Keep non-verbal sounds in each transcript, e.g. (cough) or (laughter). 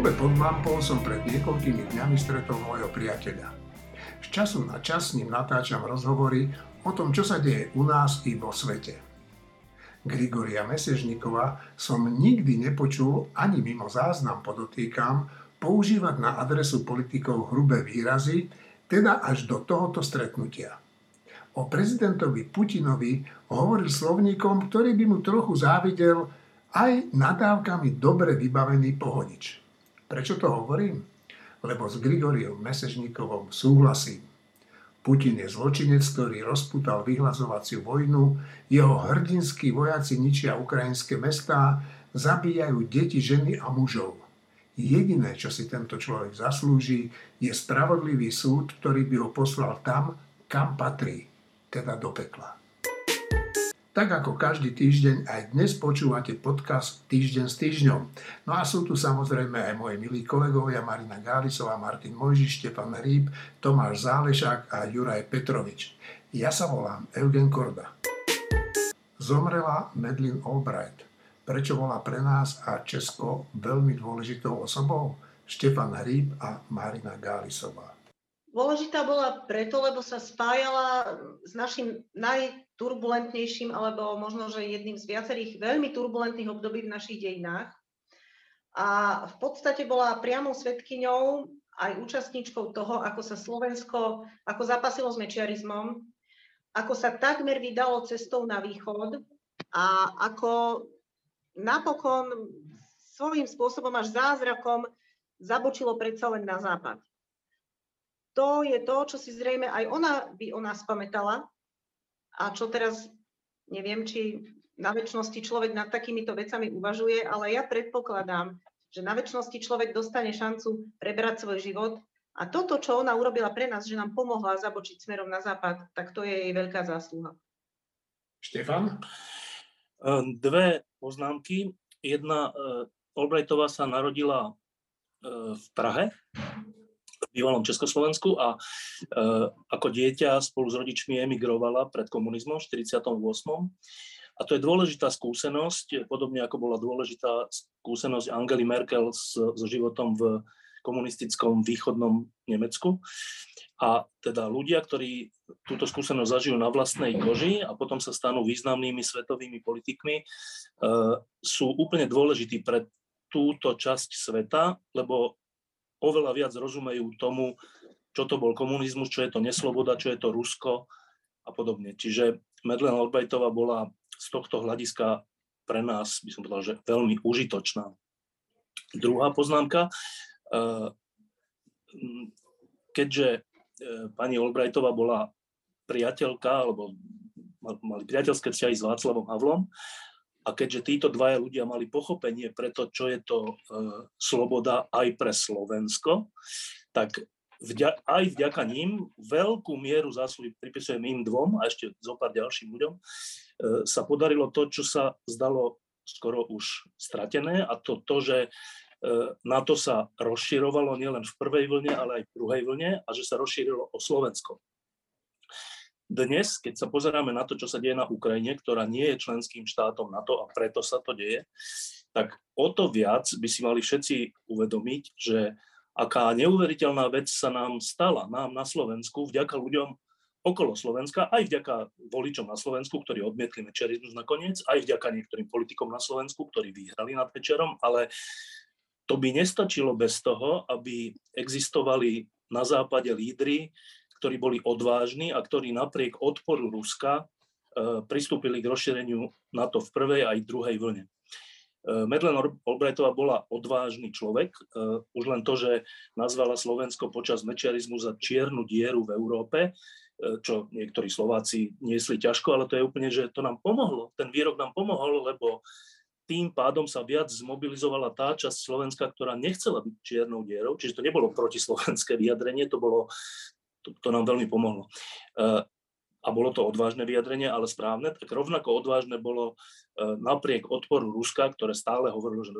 klube pod lampou som pred niekoľkými dňami stretol môjho priateľa. Z času na čas s ním natáčam rozhovory o tom, čo sa deje u nás i vo svete. Grigoria Mesežnikova som nikdy nepočul, ani mimo záznam podotýkam, používať na adresu politikov hrubé výrazy, teda až do tohoto stretnutia. O prezidentovi Putinovi hovoril slovníkom, ktorý by mu trochu závidel aj nadávkami dobre vybavený pohodič. Prečo to hovorím? Lebo s Grigoriom Mesežníkovom súhlasím. Putin je zločinec, ktorý rozputal vyhlazovaciu vojnu, jeho hrdinskí vojaci ničia ukrajinské mestá, zabíjajú deti, ženy a mužov. Jediné, čo si tento človek zaslúži, je spravodlivý súd, ktorý by ho poslal tam, kam patrí, teda do pekla. Tak ako každý týždeň, aj dnes počúvate podcast Týždeň s týždňom. No a sú tu samozrejme aj moji milí kolegovia Marina Gálisová, Martin Mojžiš, Štefan Rýb, Tomáš Zálešák a Juraj Petrovič. Ja sa volám Eugen Korda. Zomrela Medlin Albright. Prečo bola pre nás a Česko veľmi dôležitou osobou? Štefan Rýb a Marina Gálisová. Dôležitá bola preto, lebo sa spájala s našim najturbulentnejším, alebo možno, že jedným z viacerých veľmi turbulentných období v našich dejinách. A v podstate bola priamou svetkyňou aj účastníčkou toho, ako sa Slovensko, ako zapasilo s mečiarizmom, ako sa takmer vydalo cestou na východ a ako napokon svojím spôsobom až zázrakom zabočilo predsa len na západ to je to, čo si zrejme aj ona by o nás pamätala a čo teraz neviem, či na väčšnosti človek nad takýmito vecami uvažuje, ale ja predpokladám, že na väčšnosti človek dostane šancu prebrať svoj život a toto, čo ona urobila pre nás, že nám pomohla zabočiť smerom na západ, tak to je jej veľká zásluha. Štefan? Ehm, dve poznámky. Jedna, ehm, Albrightová sa narodila ehm, v Prahe bývalom Československu a e, ako dieťa spolu s rodičmi emigrovala pred komunizmom v 48. A to je dôležitá skúsenosť, podobne ako bola dôležitá skúsenosť Angely Merkel so, so životom v komunistickom východnom Nemecku. A teda ľudia, ktorí túto skúsenosť zažijú na vlastnej koži a potom sa stanú významnými svetovými politikmi, e, sú úplne dôležití pre túto časť sveta, lebo oveľa viac rozumejú tomu, čo to bol komunizmus, čo je to nesloboda, čo je to Rusko a podobne. Čiže Madeleine Albrightová bola z tohto hľadiska pre nás, by som povedal, že veľmi užitočná. Druhá poznámka, eh, keďže eh, pani Albrightová bola priateľka, alebo mali priateľské vzťahy s Václavom Havlom, a keďže títo dvaja ľudia mali pochopenie pre to, čo je to e, sloboda aj pre Slovensko, tak vďa, aj vďaka ním veľkú mieru zásluhy pripisujem im dvom a ešte zo pár ďalším ľuďom, e, sa podarilo to, čo sa zdalo skoro už stratené a to, to že e, na to sa rozširovalo nielen v prvej vlne, ale aj v druhej vlne a že sa rozšírilo o Slovensko. Dnes, keď sa pozeráme na to, čo sa deje na Ukrajine, ktorá nie je členským štátom NATO a preto sa to deje, tak o to viac by si mali všetci uvedomiť, že aká neuveriteľná vec sa nám stala, nám na Slovensku, vďaka ľuďom okolo Slovenska, aj vďaka voličom na Slovensku, ktorí odmietli Mečerizmus nakoniec, aj vďaka niektorým politikom na Slovensku, ktorí vyhrali nad Večerom, ale to by nestačilo bez toho, aby existovali na západe lídry, ktorí boli odvážni a ktorí napriek odporu Ruska e, pristúpili k rozšíreniu NATO v prvej aj druhej vlne. E, Madeleine Albrightová bola odvážny človek. E, už len to, že nazvala Slovensko počas mečiarizmu za čiernu dieru v Európe, čo niektorí Slováci niesli ťažko, ale to je úplne, že to nám pomohlo. Ten výrok nám pomohol, lebo tým pádom sa viac zmobilizovala tá časť Slovenska, ktorá nechcela byť čiernou dierou, čiže to nebolo protislovenské vyjadrenie, to bolo to, to nám veľmi pomohlo. E, a bolo to odvážne vyjadrenie, ale správne, tak rovnako odvážne bolo e, napriek odporu Ruska, ktoré stále hovorilo, že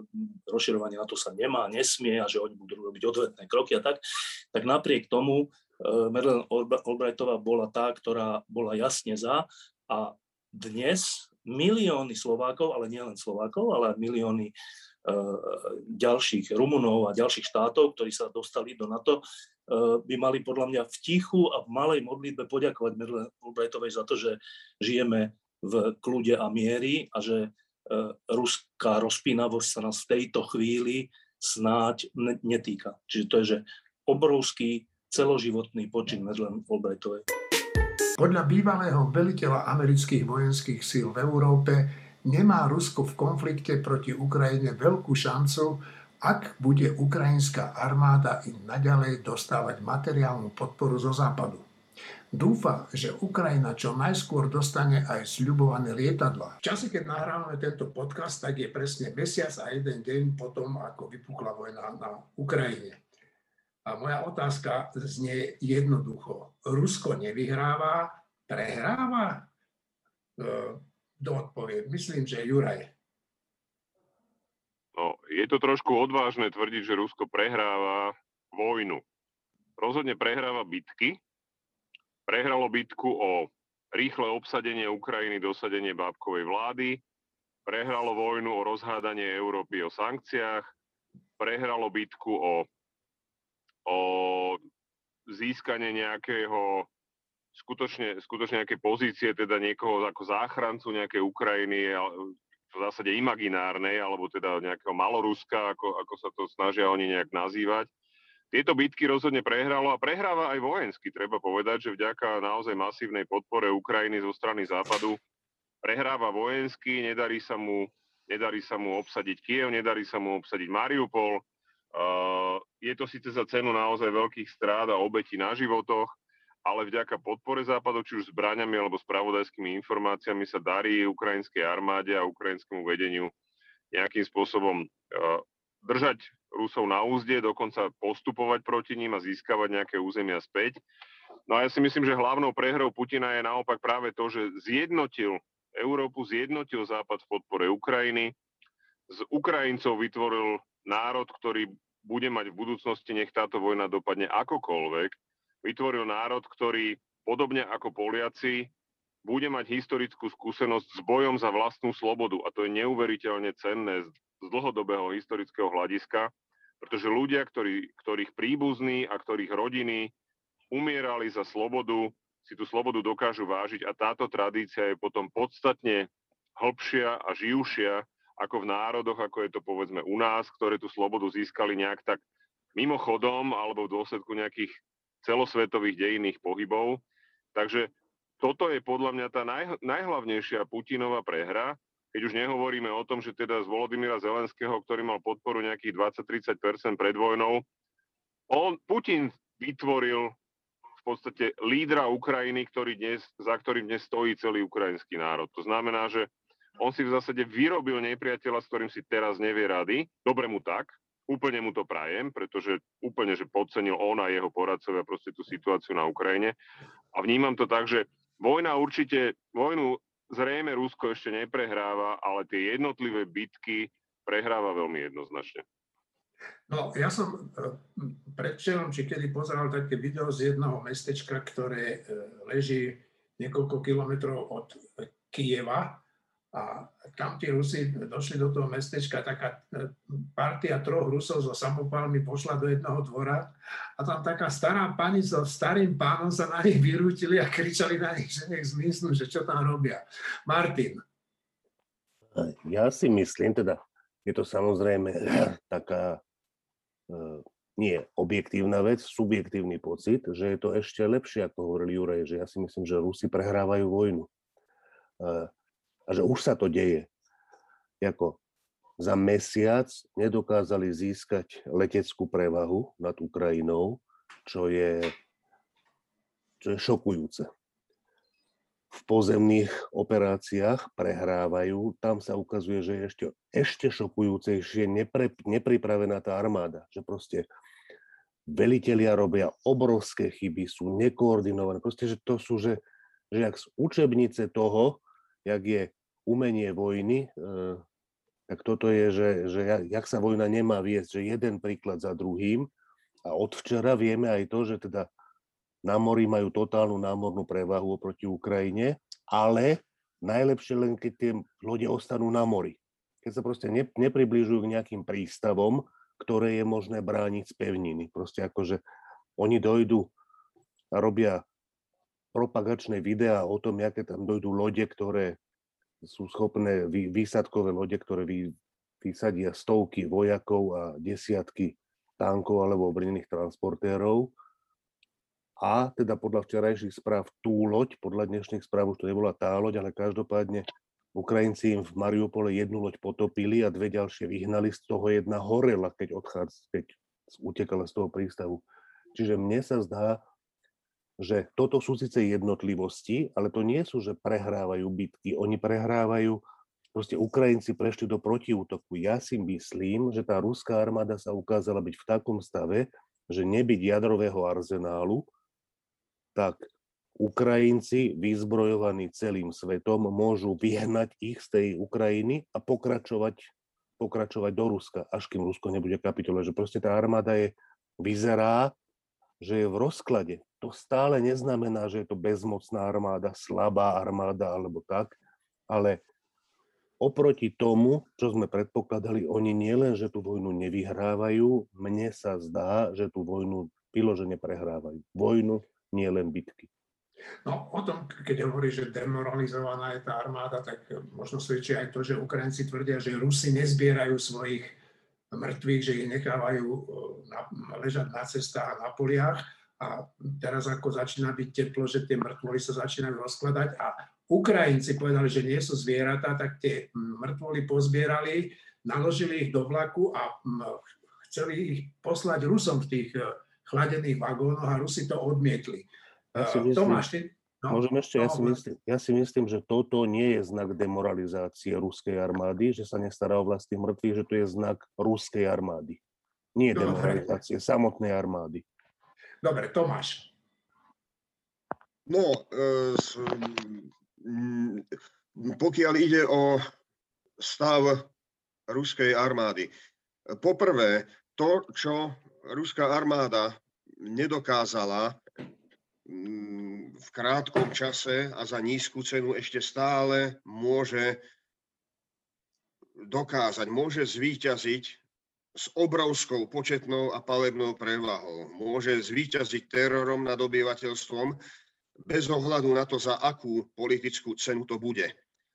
rozširovanie na to sa nemá, nesmie a že oni budú robiť odvetné kroky a tak, tak napriek tomu e, Madeleine Albrightová bola tá, ktorá bola jasne za a dnes milióny Slovákov, ale nielen Slovákov, ale milióny ďalších Rumunov a ďalších štátov, ktorí sa dostali do NATO, by mali podľa mňa v tichu a v malej modlitbe poďakovať Merle Albrightovej za to, že žijeme v kľude a miery a že ruská rozpínavosť sa nás v tejto chvíli snáď netýka. Čiže to je, že obrovský celoživotný počin Madeleine Albrightovej. Podľa bývalého veliteľa amerických vojenských síl v Európe nemá Rusko v konflikte proti Ukrajine veľkú šancu, ak bude ukrajinská armáda im naďalej dostávať materiálnu podporu zo západu. Dúfa, že Ukrajina čo najskôr dostane aj sľubované lietadla. V čase, keď nahrávame tento podcast, tak je presne mesiac a jeden deň potom, ako vypukla vojna na Ukrajine. A moja otázka znie jednoducho. Rusko nevyhráva, prehráva? Kto odpovie? Myslím, že Juraj. No, je to trošku odvážne tvrdiť, že Rusko prehráva vojnu. Rozhodne prehráva bitky, Prehralo bitku o rýchle obsadenie Ukrajiny, dosadenie bábkovej vlády, prehralo vojnu o rozhádanie Európy o sankciách, prehralo bitku o, o získanie nejakého skutočne, skutočne nejaké pozície, teda niekoho ako záchrancu nejakej Ukrajiny, zásade imaginárnej, alebo teda nejakého Maloruska, ako, ako sa to snažia oni nejak nazývať tieto bitky rozhodne prehralo a prehráva aj vojensky. Treba povedať, že vďaka naozaj masívnej podpore Ukrajiny zo strany západu prehráva vojensky, nedarí sa mu, nedarí sa mu obsadiť Kiev, nedarí sa mu obsadiť Mariupol. Uh, je to síce za cenu naozaj veľkých strád a obetí na životoch, ale vďaka podpore západu, či už zbraňami alebo spravodajskými informáciami sa darí ukrajinskej armáde a ukrajinskému vedeniu nejakým spôsobom uh, držať Rusov na úzde, dokonca postupovať proti ním a získavať nejaké územia späť. No a ja si myslím, že hlavnou prehrou Putina je naopak práve to, že zjednotil Európu, zjednotil Západ v podpore Ukrajiny, z Ukrajincov vytvoril národ, ktorý bude mať v budúcnosti, nech táto vojna dopadne akokoľvek, vytvoril národ, ktorý podobne ako Poliaci bude mať historickú skúsenosť s bojom za vlastnú slobodu. A to je neuveriteľne cenné z dlhodobého historického hľadiska, pretože ľudia, ktorí, ktorých príbuzní a ktorých rodiny umierali za slobodu, si tú slobodu dokážu vážiť a táto tradícia je potom podstatne hĺbšia a živšia ako v národoch, ako je to povedzme u nás, ktoré tú slobodu získali nejak tak mimochodom alebo v dôsledku nejakých celosvetových dejinných pohybov. Takže toto je podľa mňa tá naj, najhlavnejšia Putinová prehra, keď už nehovoríme o tom, že teda z Volodymyra Zelenského, ktorý mal podporu nejakých 20-30% pred vojnou, on, Putin vytvoril v podstate lídra Ukrajiny, ktorý dnes, za ktorým dnes stojí celý ukrajinský národ. To znamená, že on si v zásade vyrobil nepriateľa, s ktorým si teraz nevie rady. Dobre mu tak, úplne mu to prajem, pretože úplne, že podcenil on a jeho poradcovia proste tú situáciu na Ukrajine. A vnímam to tak, že vojna určite, vojnu zrejme Rusko ešte neprehráva, ale tie jednotlivé bitky prehráva veľmi jednoznačne. No, ja som e, predčerom, či kedy pozeral také video z jednoho mestečka, ktoré e, leží niekoľko kilometrov od Kieva a tam tí Rusi došli do toho mestečka, taká e, partia troch Rusov so samopalmi pošla do jedného dvora a tam taká stará pani so starým pánom sa na nich vyrútili a kričali na nich, že nech zmysnú, že čo tam robia. Martin. Ja si myslím, teda je to samozrejme (clears throat) taká e, nie objektívna vec, subjektívny pocit, že je to ešte lepšie, ako hovoril Juraj, že ja si myslím, že Rusi prehrávajú vojnu. A že už sa to deje. Jako za mesiac nedokázali získať leteckú prevahu nad Ukrajinou, čo je, čo je šokujúce. V pozemných operáciách prehrávajú, tam sa ukazuje, že je ešte, ešte šokujúcejšie nepre, nepripravená tá armáda, že proste velitelia robia obrovské chyby, sú nekoordinované, proste, že to sú, že, že jak z učebnice toho, jak je umenie vojny, eh, tak toto je, že, že jak sa vojna nemá viesť, že jeden príklad za druhým. A od včera vieme aj to, že teda na mori majú totálnu námornú prevahu oproti Ukrajine, ale najlepšie len keď tie lode ostanú na mori. Keď sa proste ne, nepribližujú k nejakým prístavom, ktoré je možné brániť z pevniny. Proste akože oni dojdú a robia propagačné videá o tom, aké tam dojdú lode, ktoré sú schopné, výsadkové lode, ktoré vy, vysadia stovky vojakov a desiatky tankov alebo obrnených transportérov. A teda podľa včerajších správ tú loď, podľa dnešných správ už to nebola tá loď, ale každopádne Ukrajinci im v Mariupole jednu loď potopili a dve ďalšie vyhnali, z toho jedna horela, keď odchádza, keď utekala z toho prístavu. Čiže mne sa zdá, že toto sú síce jednotlivosti, ale to nie sú, že prehrávajú bitky. Oni prehrávajú, proste Ukrajinci prešli do protiútoku. Ja si myslím, že tá ruská armáda sa ukázala byť v takom stave, že nebyť jadrového arzenálu, tak Ukrajinci, vyzbrojovaní celým svetom, môžu vyhnať ich z tej Ukrajiny a pokračovať, pokračovať do Ruska, až kým Rusko nebude kapitulovať. Že proste tá armáda je, vyzerá, že je v rozklade. To stále neznamená, že je to bezmocná armáda, slabá armáda alebo tak, ale oproti tomu, čo sme predpokladali, oni nielen, že tú vojnu nevyhrávajú, mne sa zdá, že tú vojnu vyložene prehrávajú. Vojnu, nie len bitky. No o tom, keď hovorí, že demoralizovaná je tá armáda, tak možno svedčí aj to, že Ukrajinci tvrdia, že Rusi nezbierajú svojich mŕtvych, že ich nechávajú na, ležať na cestách a na poliach. A teraz ako začína byť teplo, že tie mŕtvoly sa začínajú rozkladať a Ukrajinci povedali, že nie sú zvieratá, tak tie mŕtvoly pozbierali, naložili ich do vlaku a chceli ich poslať Rusom v tých e, chladených vagónoch a Rusi to odmietli. E, Tomáš, ty, No, Môžem ešte, ja si, myslím, ja si myslím, že toto nie je znak demoralizácie ruskej armády, že sa nestará o vlastných mŕtvych, že to je znak ruskej armády. Nie Dobre. demoralizácie samotnej armády. Dobre, Tomáš. No, e, pokiaľ ide o stav ruskej armády. Poprvé, to, čo ruská armáda nedokázala v krátkom čase a za nízku cenu ešte stále môže dokázať, môže zvíťaziť s obrovskou početnou a palebnou prevahou. Môže zvíťaziť terorom nad obyvateľstvom bez ohľadu na to, za akú politickú cenu to bude.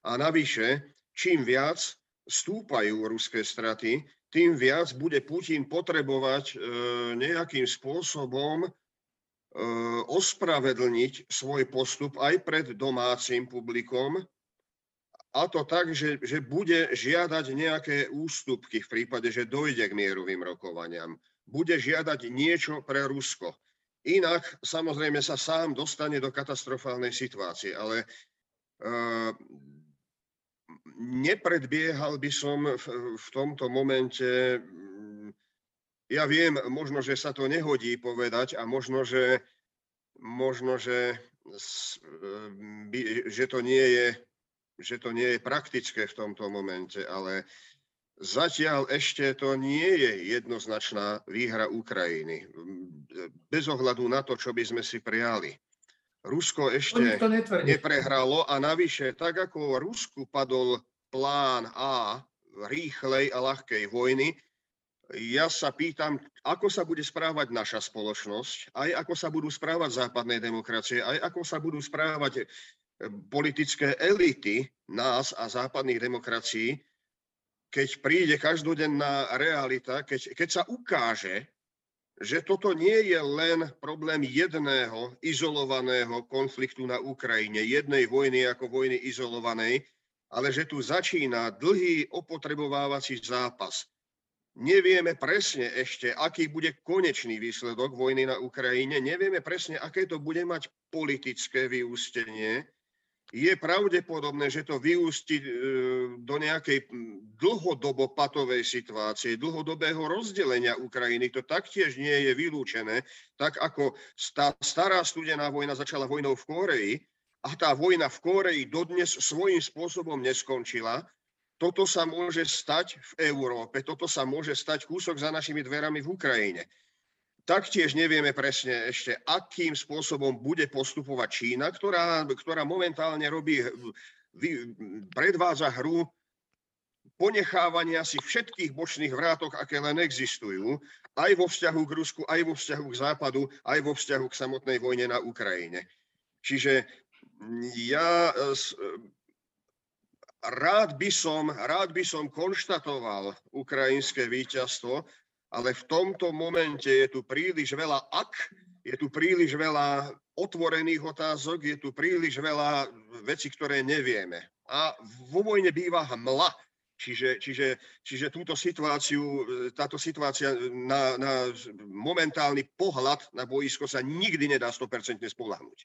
A navyše, čím viac stúpajú ruské straty, tým viac bude Putin potrebovať e, nejakým spôsobom ospravedlniť svoj postup aj pred domácim publikom, a to tak, že, že bude žiadať nejaké ústupky v prípade, že dojde k mierovým rokovaniam. Bude žiadať niečo pre Rusko. Inak samozrejme sa sám dostane do katastrofálnej situácie, ale uh, nepredbiehal by som v, v tomto momente ja viem, možno, že sa to nehodí povedať a možno, že, možno, že, že, to nie je, že to nie je praktické v tomto momente, ale zatiaľ ešte to nie je jednoznačná výhra Ukrajiny. Bez ohľadu na to, čo by sme si prijali. Rusko ešte neprehralo a navyše, tak ako Rusku padol plán A rýchlej a ľahkej vojny, ja sa pýtam, ako sa bude správať naša spoločnosť, aj ako sa budú správať západné demokracie, aj ako sa budú správať eh, politické elity nás a západných demokracií, keď príde každodenná realita, keď, keď sa ukáže, že toto nie je len problém jedného izolovaného konfliktu na Ukrajine, jednej vojny ako vojny izolovanej, ale že tu začína dlhý opotrebovávací zápas Nevieme presne ešte, aký bude konečný výsledok vojny na Ukrajine. Nevieme presne, aké to bude mať politické vyústenie. Je pravdepodobné, že to vyústi e, do nejakej dlhodobo patovej situácie, dlhodobého rozdelenia Ukrajiny. To taktiež nie je vylúčené, tak ako tá stará studená vojna začala vojnou v Kóreji a tá vojna v Kóreji dodnes svojím spôsobom neskončila, toto sa môže stať v Európe, toto sa môže stať kúsok za našimi dverami v Ukrajine. Taktiež nevieme presne ešte, akým spôsobom bude postupovať Čína, ktorá, ktorá momentálne robí predvádza hru ponechávania si všetkých bočných vrátok, aké len existujú, aj vo vzťahu k Rusku, aj vo vzťahu k Západu, aj vo vzťahu k samotnej vojne na Ukrajine. Čiže ja rád by som, rád by som konštatoval ukrajinské víťazstvo, ale v tomto momente je tu príliš veľa ak, je tu príliš veľa otvorených otázok, je tu príliš veľa vecí, ktoré nevieme. A vo vojne býva hmla. Čiže, čiže, čiže túto situáciu, táto situácia na, na momentálny pohľad na boisko sa nikdy nedá 100% spolahnuť.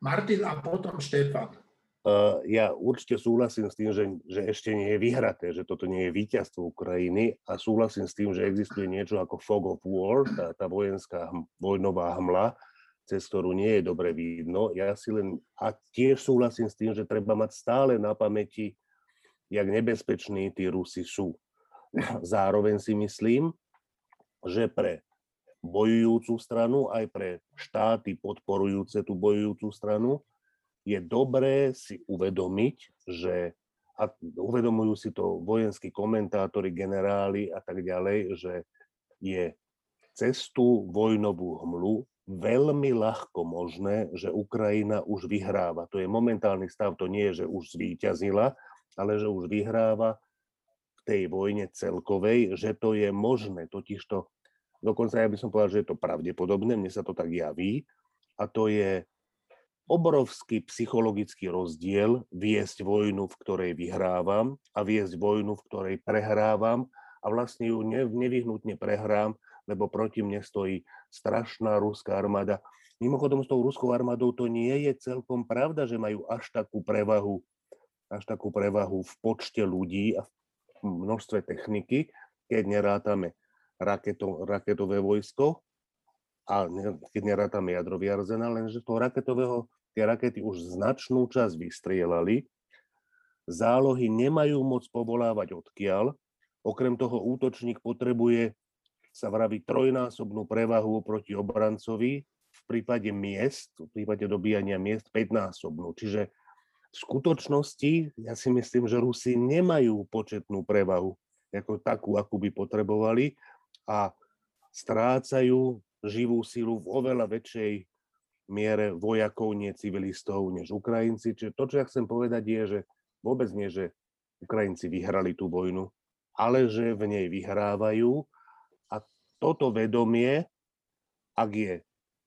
Martin a potom Štefan. Uh, ja určite súhlasím s tým, že, že ešte nie je vyhraté, že toto nie je víťazstvo Ukrajiny a súhlasím s tým, že existuje niečo ako fog of war, tá, tá vojenská vojnová hmla, cez ktorú nie je dobre vidno. Ja si len, a tiež súhlasím s tým, že treba mať stále na pamäti, jak nebezpeční tí Rusi sú. (clears throat) Zároveň si myslím, že pre bojujúcu stranu, aj pre štáty podporujúce tú bojujúcu stranu, je dobré si uvedomiť, že a uvedomujú si to vojenskí komentátori, generáli a tak ďalej, že je cestu vojnovú hmlu veľmi ľahko možné, že Ukrajina už vyhráva. To je momentálny stav, to nie je, že už zvíťazila, ale že už vyhráva v tej vojne celkovej, že to je možné. Totiž to, dokonca ja by som povedal, že je to pravdepodobné, mne sa to tak javí, a to je obrovský psychologický rozdiel viesť vojnu, v ktorej vyhrávam a viesť vojnu, v ktorej prehrávam a vlastne ju nevyhnutne prehrám, lebo proti mne stojí strašná ruská armáda. Mimochodom s tou ruskou armádou to nie je celkom pravda, že majú až takú prevahu, až takú prevahu v počte ľudí a v množstve techniky, keď nerátame raketo, raketové vojsko a keď nerátame jadrový arzenál, lenže toho raketového, tie rakety už značnú časť vystrielali, zálohy nemajú moc povolávať odkiaľ, okrem toho útočník potrebuje sa vraví trojnásobnú prevahu oproti obrancovi, v prípade miest, v prípade dobíjania miest 5-násobnú. Čiže v skutočnosti ja si myslím, že Rusi nemajú početnú prevahu ako takú, akú by potrebovali a strácajú živú silu v oveľa väčšej miere vojakov, nie civilistov, než Ukrajinci. Čiže to, čo ja chcem povedať, je, že vôbec nie, že Ukrajinci vyhrali tú vojnu, ale že v nej vyhrávajú toto vedomie, ak je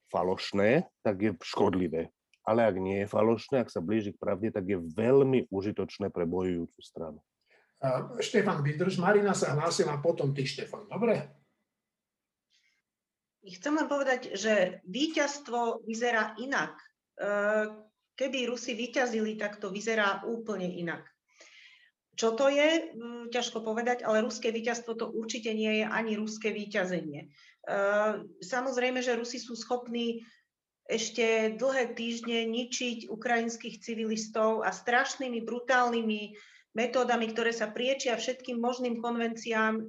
falošné, tak je škodlivé. Ale ak nie je falošné, ak sa blíži k pravde, tak je veľmi užitočné pre bojujúcu stranu. Uh, Štefan, vydrž, Marina sa hlásil a potom ty, Štefan, dobre? Chcem len povedať, že víťazstvo vyzerá inak. Keby Rusi vyťazili, tak to vyzerá úplne inak. Čo to je? Mm, ťažko povedať, ale ruské víťazstvo to určite nie je ani ruské víťazenie. Samozrejme, že Rusi sú schopní ešte dlhé týždne ničiť ukrajinských civilistov a strašnými, brutálnymi metódami, ktoré sa priečia všetkým možným konvenciám,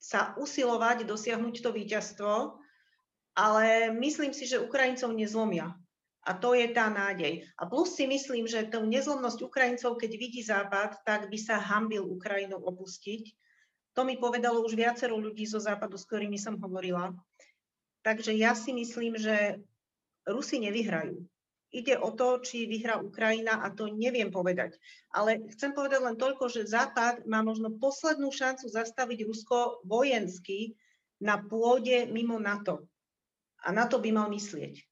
sa usilovať dosiahnuť to víťazstvo, ale myslím si, že Ukrajincov nezlomia. A to je tá nádej. A plus si myslím, že tú nezlomnosť Ukrajincov, keď vidí Západ, tak by sa hambil Ukrajinu opustiť. To mi povedalo už viacero ľudí zo Západu, s ktorými som hovorila. Takže ja si myslím, že Rusi nevyhrajú. Ide o to, či vyhrá Ukrajina a to neviem povedať. Ale chcem povedať len toľko, že Západ má možno poslednú šancu zastaviť Rusko vojensky na pôde mimo NATO. A na to by mal myslieť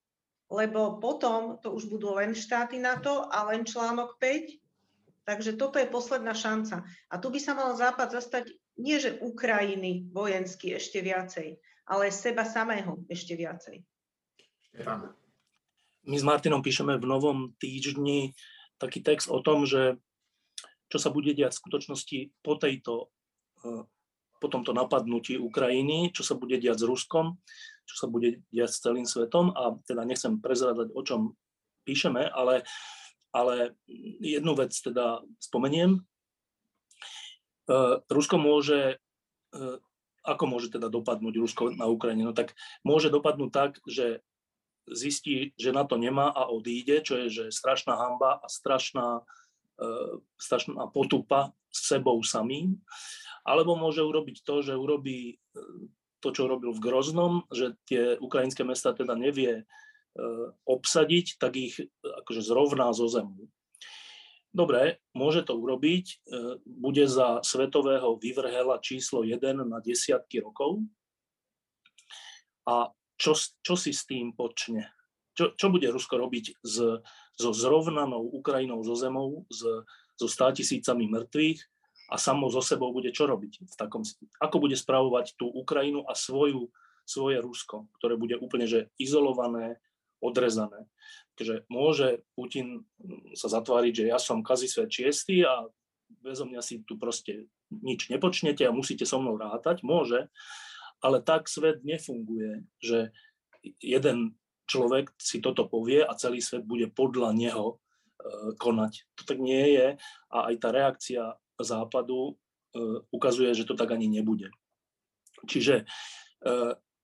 lebo potom to už budú len štáty NATO a len článok 5. Takže toto je posledná šanca. A tu by sa mal Západ zastať nie že Ukrajiny vojensky ešte viacej, ale seba samého ešte viacej. Štefán. My s Martinom píšeme v novom týždni taký text o tom, že čo sa bude diať v skutočnosti po tejto eh, po tomto napadnutí Ukrajiny, čo sa bude diať s Ruskom, čo sa bude diať s celým svetom a teda nechcem prezradať, o čom píšeme, ale, ale jednu vec teda spomeniem. E, Rusko môže, e, ako môže teda dopadnúť Rusko na Ukrajine? No tak môže dopadnúť tak, že zistí, že na to nemá a odíde, čo je že strašná hamba a strašná strašná potupa s sebou samým, alebo môže urobiť to, že urobí to, čo robil v Groznom, že tie ukrajinské mesta teda nevie obsadiť, tak ich akože zrovná zo zemu. Dobre, môže to urobiť, bude za svetového vyvrhela číslo 1 na desiatky rokov. A čo, čo si s tým počne? Čo, čo bude Rusko robiť s, so zrovnanou Ukrajinou zo zemou, s, so státisícami mŕtvych a samo so sebou bude čo robiť v takom, ako bude spravovať tú Ukrajinu a svoju, svoje Rusko, ktoré bude úplne že izolované, odrezané. Takže môže Putin sa zatváriť, že ja som kazisvet čiestý a bezo mňa si tu proste nič nepočnete a musíte so mnou rátať. Môže, ale tak svet nefunguje, že jeden človek si toto povie a celý svet bude podľa neho e, konať. To tak nie je a aj tá reakcia západu e, ukazuje, že to tak ani nebude. Čiže e,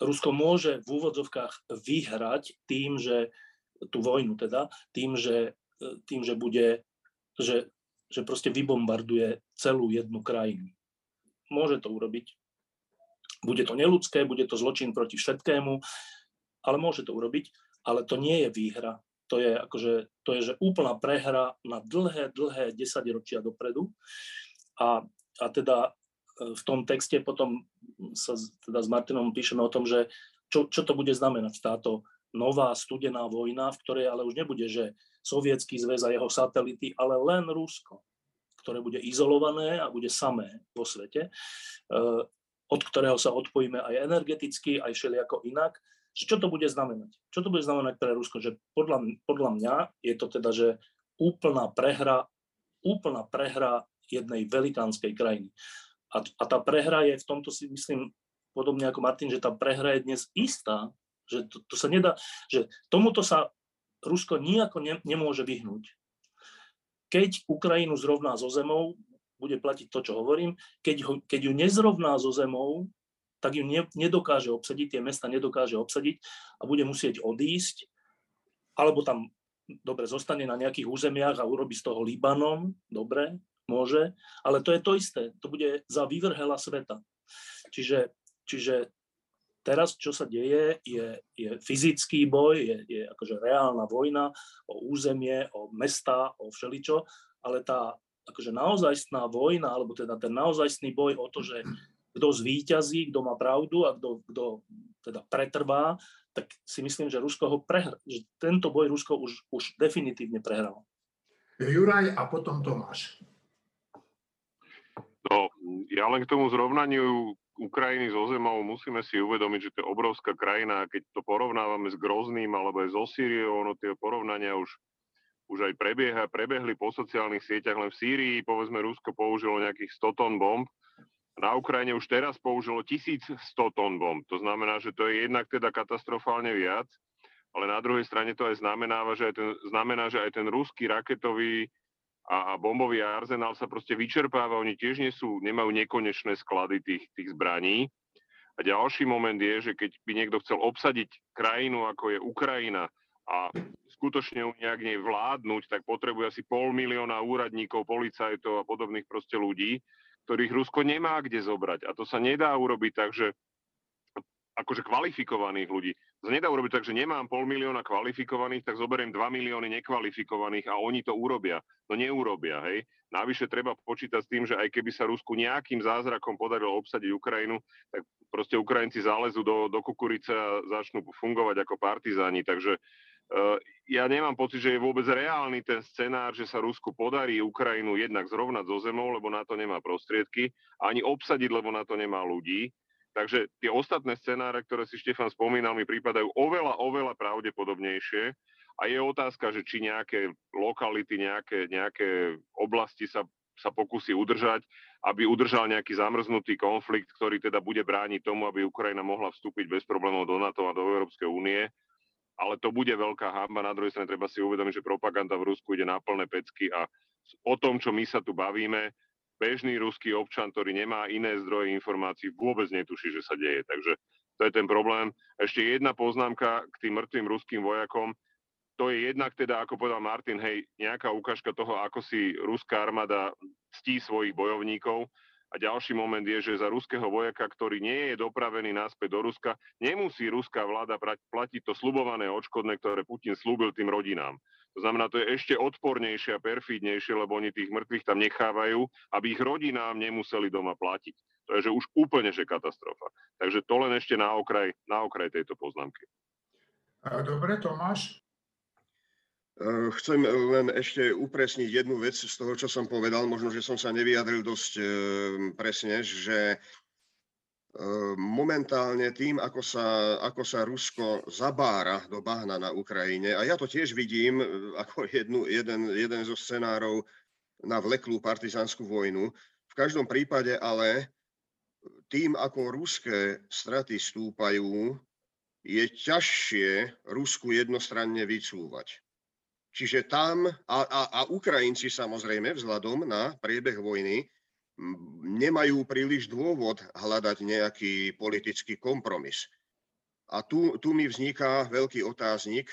Rusko môže v úvodzovkách vyhrať tým, že tú vojnu teda, tým, že, tým, že bude, že, že proste vybombarduje celú jednu krajinu. Môže to urobiť. Bude to neludské, bude to zločin proti všetkému, ale môže to urobiť, ale to nie je výhra. To je, akože, to je že úplná prehra na dlhé, dlhé desaťročia dopredu. A, a teda e, v tom texte potom sa teda s Martinom píšeme o tom, že čo, čo to bude znamenať táto nová studená vojna, v ktorej ale už nebude, že sovietský zväz a jeho satelity, ale len Rusko, ktoré bude izolované a bude samé vo svete, e, od ktorého sa odpojíme aj energeticky, aj všelijako inak že čo to bude znamenať? Čo to bude znamenať pre Rusko? Že podľa, podľa mňa je to teda, že úplná prehra, úplná prehra jednej velikánskej krajiny. A, a tá prehra je v tomto si myslím, podobne ako Martin, že tá prehra je dnes istá, že to, to sa nedá, že tomuto sa Rusko nejako ne, nemôže vyhnúť. Keď Ukrajinu zrovná so zemou, bude platiť to, čo hovorím, keď, ho, keď ju nezrovná so zemou, tak ju ne, nedokáže obsadiť, tie mesta nedokáže obsadiť a bude musieť odísť, alebo tam dobre zostane na nejakých územiach a urobi z toho Libanon, dobre, môže, ale to je to isté, to bude za vyvrhela sveta. Čiže, čiže teraz, čo sa deje, je, je fyzický boj, je, je akože reálna vojna o územie, o mesta, o všeličo, ale tá akože naozajstná vojna, alebo teda ten naozajstný boj o to, že kto zvíťazí, kto má pravdu a kto, kto teda pretrvá, tak si myslím, že Rusko ho prehr, že tento boj Rusko už, už definitívne prehralo. Juraj a potom Tomáš. No, ja len k tomu zrovnaniu Ukrajiny so zemou musíme si uvedomiť, že to je obrovská krajina. Keď to porovnávame s Grozným alebo aj so Sýriou, ono tie porovnania už, už aj prebieha, prebehli po sociálnych sieťach. Len v Sýrii, povedzme, Rusko použilo nejakých 100 tón bomb, na Ukrajine už teraz použilo 1100 tón bomb. To znamená, že to je jednak teda katastrofálne viac, ale na druhej strane to aj znamená, že aj ten, znamená, že aj ten ruský raketový a, a bombový arzenál sa proste vyčerpáva. Oni tiež nie sú, nemajú nekonečné sklady tých, tých zbraní. A ďalší moment je, že keď by niekto chcel obsadiť krajinu, ako je Ukrajina, a skutočne nejak nej vládnuť, tak potrebuje asi pol milióna úradníkov, policajtov a podobných proste ľudí ktorých Rusko nemá kde zobrať. A to sa nedá urobiť tak, že akože kvalifikovaných ľudí. To nedá urobiť tak, že nemám pol milióna kvalifikovaných, tak zoberiem 2 milióny nekvalifikovaných a oni to urobia. No neurobia, hej. Navyše treba počítať s tým, že aj keby sa Rusku nejakým zázrakom podarilo obsadiť Ukrajinu, tak proste Ukrajinci zálezú do, do kukurice a začnú fungovať ako partizáni. Takže ja nemám pocit, že je vôbec reálny ten scenár, že sa Rusku podarí Ukrajinu jednak zrovnať zo zemou, lebo na to nemá prostriedky, ani obsadiť, lebo na to nemá ľudí. Takže tie ostatné scenáre, ktoré si Štefan spomínal, mi prípadajú oveľa, oveľa pravdepodobnejšie. A je otázka, že či nejaké lokality, nejaké, nejaké oblasti sa, sa pokusí udržať, aby udržal nejaký zamrznutý konflikt, ktorý teda bude brániť tomu, aby Ukrajina mohla vstúpiť bez problémov do NATO a do Európskej únie ale to bude veľká hamba. Na druhej strane treba si uvedomiť, že propaganda v Rusku ide na plné pecky a o tom, čo my sa tu bavíme, bežný ruský občan, ktorý nemá iné zdroje informácií, vôbec netuší, že sa deje. Takže to je ten problém. Ešte jedna poznámka k tým mŕtvým ruským vojakom. to je jednak teda, ako povedal Martin, hej, nejaká ukážka toho, ako si ruská armáda ctí svojich bojovníkov. A ďalší moment je, že za ruského vojaka, ktorý nie je dopravený naspäť do Ruska, nemusí ruská vláda platiť to slubované odškodné, ktoré Putin slúbil tým rodinám. To znamená, to je ešte odpornejšie a perfídnejšie, lebo oni tých mŕtvych tam nechávajú, aby ich rodinám nemuseli doma platiť. To je že už úplne že katastrofa. Takže to len ešte na okraj, na okraj tejto poznámky. Dobre, Tomáš? Eh, chcem len ešte upresniť jednu vec z toho, čo som povedal. Možno, že som sa nevyjadril dosť eh, presne, že eh, momentálne tým, ako sa, ako sa Rusko zabára do bahna na Ukrajine, a ja to tiež vidím ako jednu, jeden, jeden zo scenárov na vleklú partizánskú vojnu, v každom prípade ale tým, ako ruské straty stúpajú, je ťažšie Rusku jednostranne vycúvať. Čiže tam, a, a, a Ukrajinci samozrejme vzhľadom na priebeh vojny, nemajú príliš dôvod hľadať nejaký politický kompromis. A tu, tu mi vzniká veľký otáznik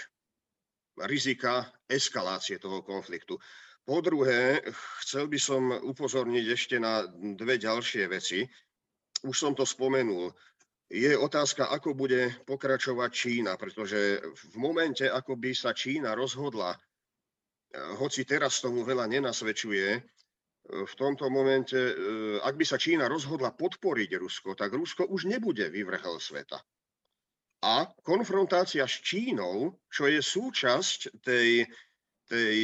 rizika eskalácie toho konfliktu. Po druhé, chcel by som upozorniť ešte na dve ďalšie veci. Už som to spomenul. Je otázka, ako bude pokračovať Čína, pretože v momente, ako by sa Čína rozhodla hoci teraz tomu veľa nenasvedčuje, e, v tomto momente, e, ak by sa Čína rozhodla podporiť Rusko, tak Rusko už nebude vyvrhel sveta. A konfrontácia s Čínou, čo je súčasť tej, tej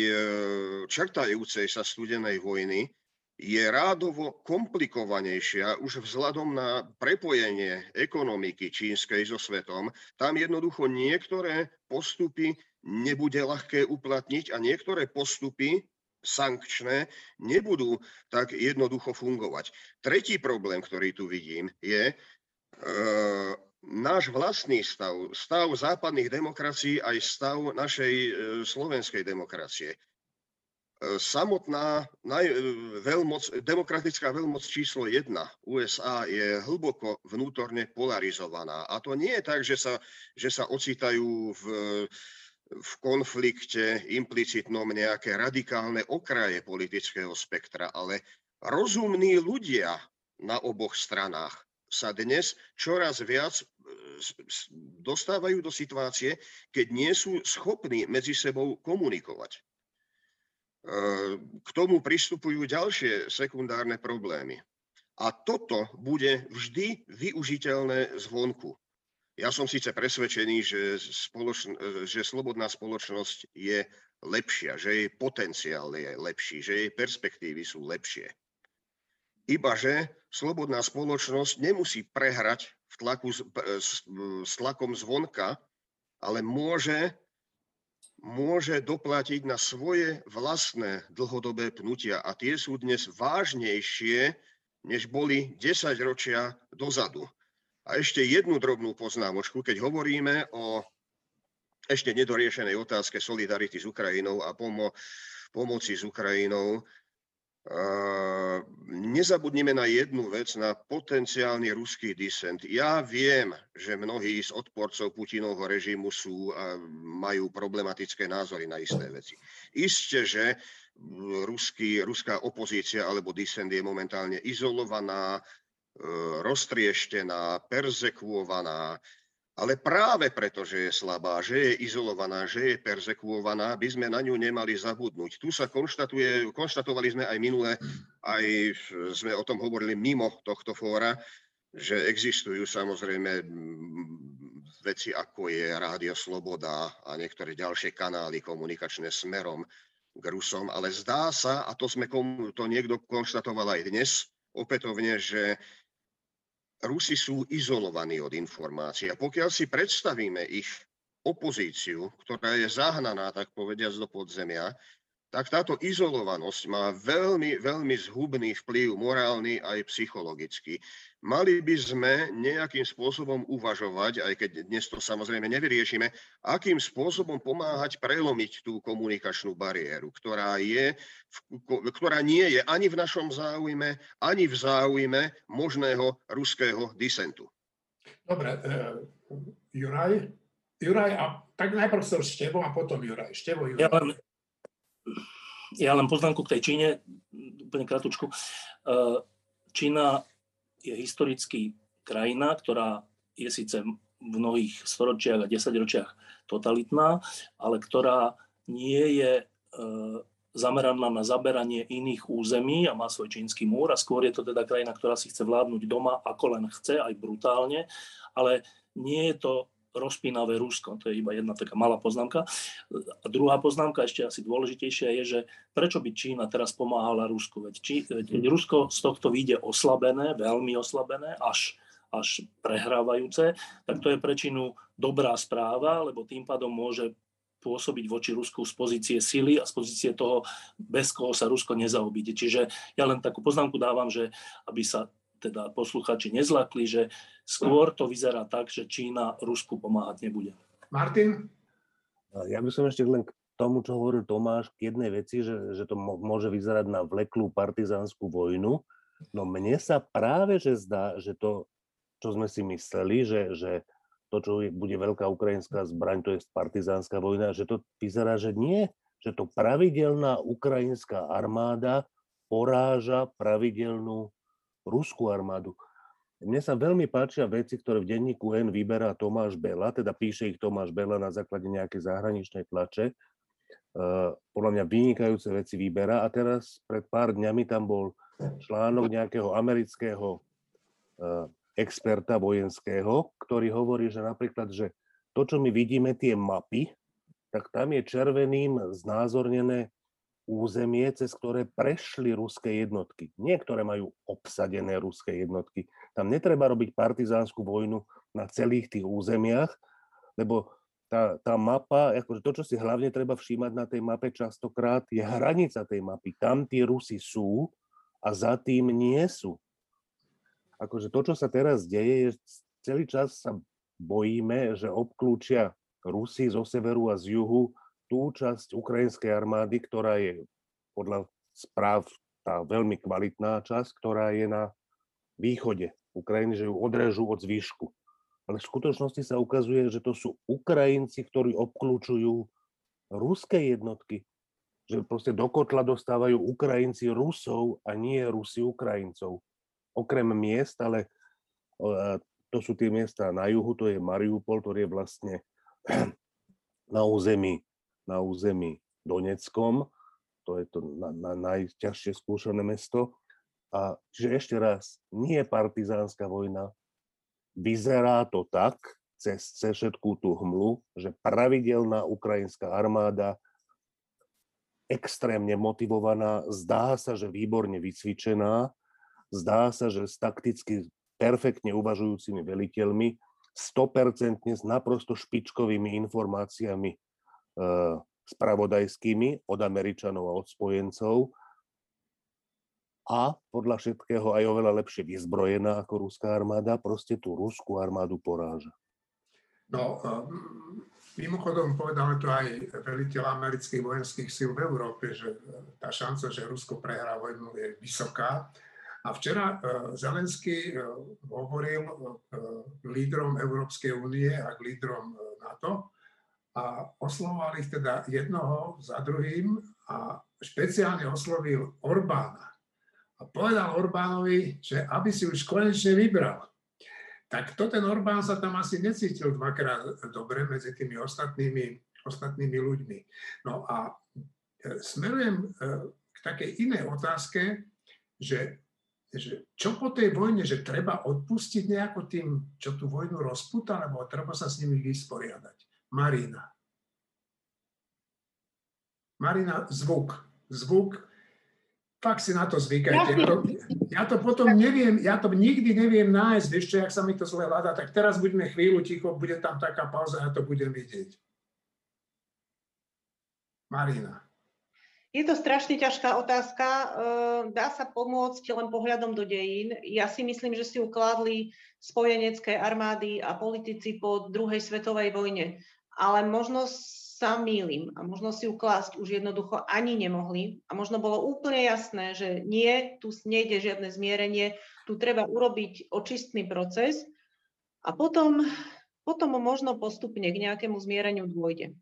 čertajúcej sa studenej vojny, je rádovo komplikovanejšia už vzhľadom na prepojenie ekonomiky čínskej so svetom. Tam jednoducho niektoré postupy nebude ľahké uplatniť a niektoré postupy sankčné nebudú tak jednoducho fungovať. Tretí problém, ktorý tu vidím, je e, náš vlastný stav, stav západných demokracií aj stav našej e, slovenskej demokracie. E, samotná naj, e, veľmoc, demokratická veľmoc číslo 1 USA je hlboko vnútorne polarizovaná. A to nie je tak, že sa, že sa ocitajú v, v konflikte implicitnom nejaké radikálne okraje politického spektra, ale rozumní ľudia na oboch stranách sa dnes čoraz viac e, dostávajú do situácie, keď nie sú schopní medzi sebou komunikovať. K tomu pristupujú ďalšie sekundárne problémy. A toto bude vždy využiteľné zvonku. Ja som síce presvedčený, že, spoločn- že slobodná spoločnosť je lepšia, že jej potenciál je lepší, že jej perspektívy sú lepšie. Ibaže slobodná spoločnosť nemusí prehrať v tlaku s, s, s tlakom zvonka, ale môže môže doplatiť na svoje vlastné dlhodobé pnutia a tie sú dnes vážnejšie, než boli 10 ročia dozadu. A ešte jednu drobnú poznámočku, keď hovoríme o ešte nedoriešenej otázke solidarity s Ukrajinou a pomo- pomoci s Ukrajinou, nezabudnime na jednu vec, na potenciálny ruský disent. Ja viem, že mnohí z odporcov Putinovho režimu sú a majú problematické názory na isté veci. Isté, že ruský, ruská opozícia alebo disent je momentálne izolovaná, roztrieštená, perzekuovaná, ale práve preto, že je slabá, že je izolovaná, že je persekuovaná, by sme na ňu nemali zabudnúť. Tu sa konštatuje, konštatovali sme aj minule, aj sme o tom hovorili mimo tohto fóra, že existujú samozrejme veci ako je Rádio Sloboda a niektoré ďalšie kanály komunikačné smerom k Rusom, ale zdá sa, a to, sme, to niekto konštatoval aj dnes, opätovne, že Rusi sú izolovaní od informácií. A pokiaľ si predstavíme ich opozíciu, ktorá je zahnaná, tak povediať, do podzemia, tak táto izolovanosť má veľmi, veľmi zhubný vplyv morálny aj psychologický. Mali by sme nejakým spôsobom uvažovať, aj keď dnes to samozrejme nevyriešime, akým spôsobom pomáhať prelomiť tú komunikačnú bariéru, ktorá, je, ktorá nie je ani v našom záujme, ani v záujme možného ruského disentu. Dobre, uh, Juraj? Juraj, a tak najprv chcel Števo a potom Juraj. Števo, Juraj. Ja len, ja len poznámku k tej Číne, úplne kratučku. Eh, Čína je historicky krajina, ktorá je síce v mnohých storočiach a desaťročiach totalitná, ale ktorá nie je eh, zameraná na zaberanie iných území a má svoj čínsky múr a skôr je to teda krajina, ktorá si chce vládnuť doma ako len chce, aj brutálne, ale nie je to rozpínavé Rusko. To je iba jedna taká malá poznámka. A druhá poznámka, ešte asi dôležitejšia, je, že prečo by Čína teraz pomáhala Rusku? Veď, Čí, veď Rusko z tohto vyjde oslabené, veľmi oslabené, až, až prehrávajúce, tak to je pre Čínu dobrá správa, lebo tým pádom môže pôsobiť voči Rusku z pozície sily a z pozície toho, bez koho sa Rusko nezaobíde. Čiže ja len takú poznámku dávam, že aby sa teda posluchači nezlakli, že skôr to vyzerá tak, že Čína Rusku pomáhať nebude. Martin? Ja by som ešte len k tomu, čo hovoril Tomáš, k jednej veci, že, že to môže vyzerať na vleklú partizánsku vojnu. No mne sa práve že zdá, že to, čo sme si mysleli, že, že to, čo bude veľká ukrajinská zbraň, to je partizánska vojna, že to vyzerá, že nie, že to pravidelná ukrajinská armáda poráža pravidelnú ruskú armádu. Mne sa veľmi páčia veci, ktoré v denníku N vyberá Tomáš Bela, teda píše ich Tomáš Bela na základe nejakej zahraničnej tlače. Podľa mňa vynikajúce veci vyberá. A teraz pred pár dňami tam bol článok nejakého amerického experta vojenského, ktorý hovorí, že napríklad, že to, čo my vidíme, tie mapy, tak tam je červeným znázornené územie, cez ktoré prešli ruské jednotky. Niektoré majú obsadené ruské jednotky. Tam netreba robiť partizánsku vojnu na celých tých územiach, lebo tá, tá mapa, akože to, čo si hlavne treba všímať na tej mape častokrát, je hranica tej mapy. Tam tí Rusi sú a za tým nie sú akože to, čo sa teraz deje, je celý čas sa bojíme, že obklúčia Rusi zo severu a z juhu tú časť ukrajinskej armády, ktorá je podľa správ tá veľmi kvalitná časť, ktorá je na východe Ukrajiny, že ju odrežú od zvýšku. Ale v skutočnosti sa ukazuje, že to sú Ukrajinci, ktorí obklúčujú ruské jednotky. Že proste do kotla dostávajú Ukrajinci Rusov a nie Rusi Ukrajincov okrem miest, ale to sú tie miesta na juhu, to je Mariupol, ktorý je vlastne (clears throat) na území, na území Doneckom, to je to na, na najťažšie skúšané mesto. A čiže ešte raz, nie je partizánska vojna, vyzerá to tak, cez, cez všetkú tú hmlu, že pravidelná ukrajinská armáda extrémne motivovaná, zdá sa, že výborne vycvičená, Zdá sa, že s takticky perfektne uvažujúcimi veliteľmi, 100% s naprosto špičkovými informáciami spravodajskými od Američanov a od spojencov a podľa všetkého aj oveľa lepšie vyzbrojená ako ruská armáda, proste tú ruskú armádu poráža. No, e, mimochodom povedal to aj veliteľ amerických vojenských síl v Európe, že tá šanca, že Rusko prehrá vojnu je vysoká. A včera e, Zelenský e, hovoril lídrom Európskej únie a k lídrom NATO a oslovoval ich teda jednoho za druhým a špeciálne oslovil Orbána. A povedal Orbánovi, že aby si už konečne vybral. Tak to ten Orbán sa tam asi necítil dvakrát dobre medzi tými ostatnými, ostatnými ľuďmi. No a smerujem k takej inej otázke, že že čo po tej vojne, že treba odpustiť nejako tým, čo tú vojnu rozputa, alebo treba sa s nimi vysporiadať. Marina. Marina, zvuk. Zvuk. Fakt si na to zvykajte. Ja to, ja to potom neviem, ja to nikdy neviem nájsť, ešte, ak sa mi to zle hľadá, tak teraz buďme chvíľu ticho, bude tam taká pauza, ja to budem vidieť. Marina. Je to strašne ťažká otázka. Ehm, dá sa pomôcť len pohľadom do dejín. Ja si myslím, že si ukladli spojenecké armády a politici po druhej svetovej vojne. Ale možno sa mýlim a možno si uklásť už jednoducho ani nemohli. A možno bolo úplne jasné, že nie, tu nejde žiadne zmierenie, tu treba urobiť očistný proces. A potom potom možno postupne k nejakému zmiereniu dôjde.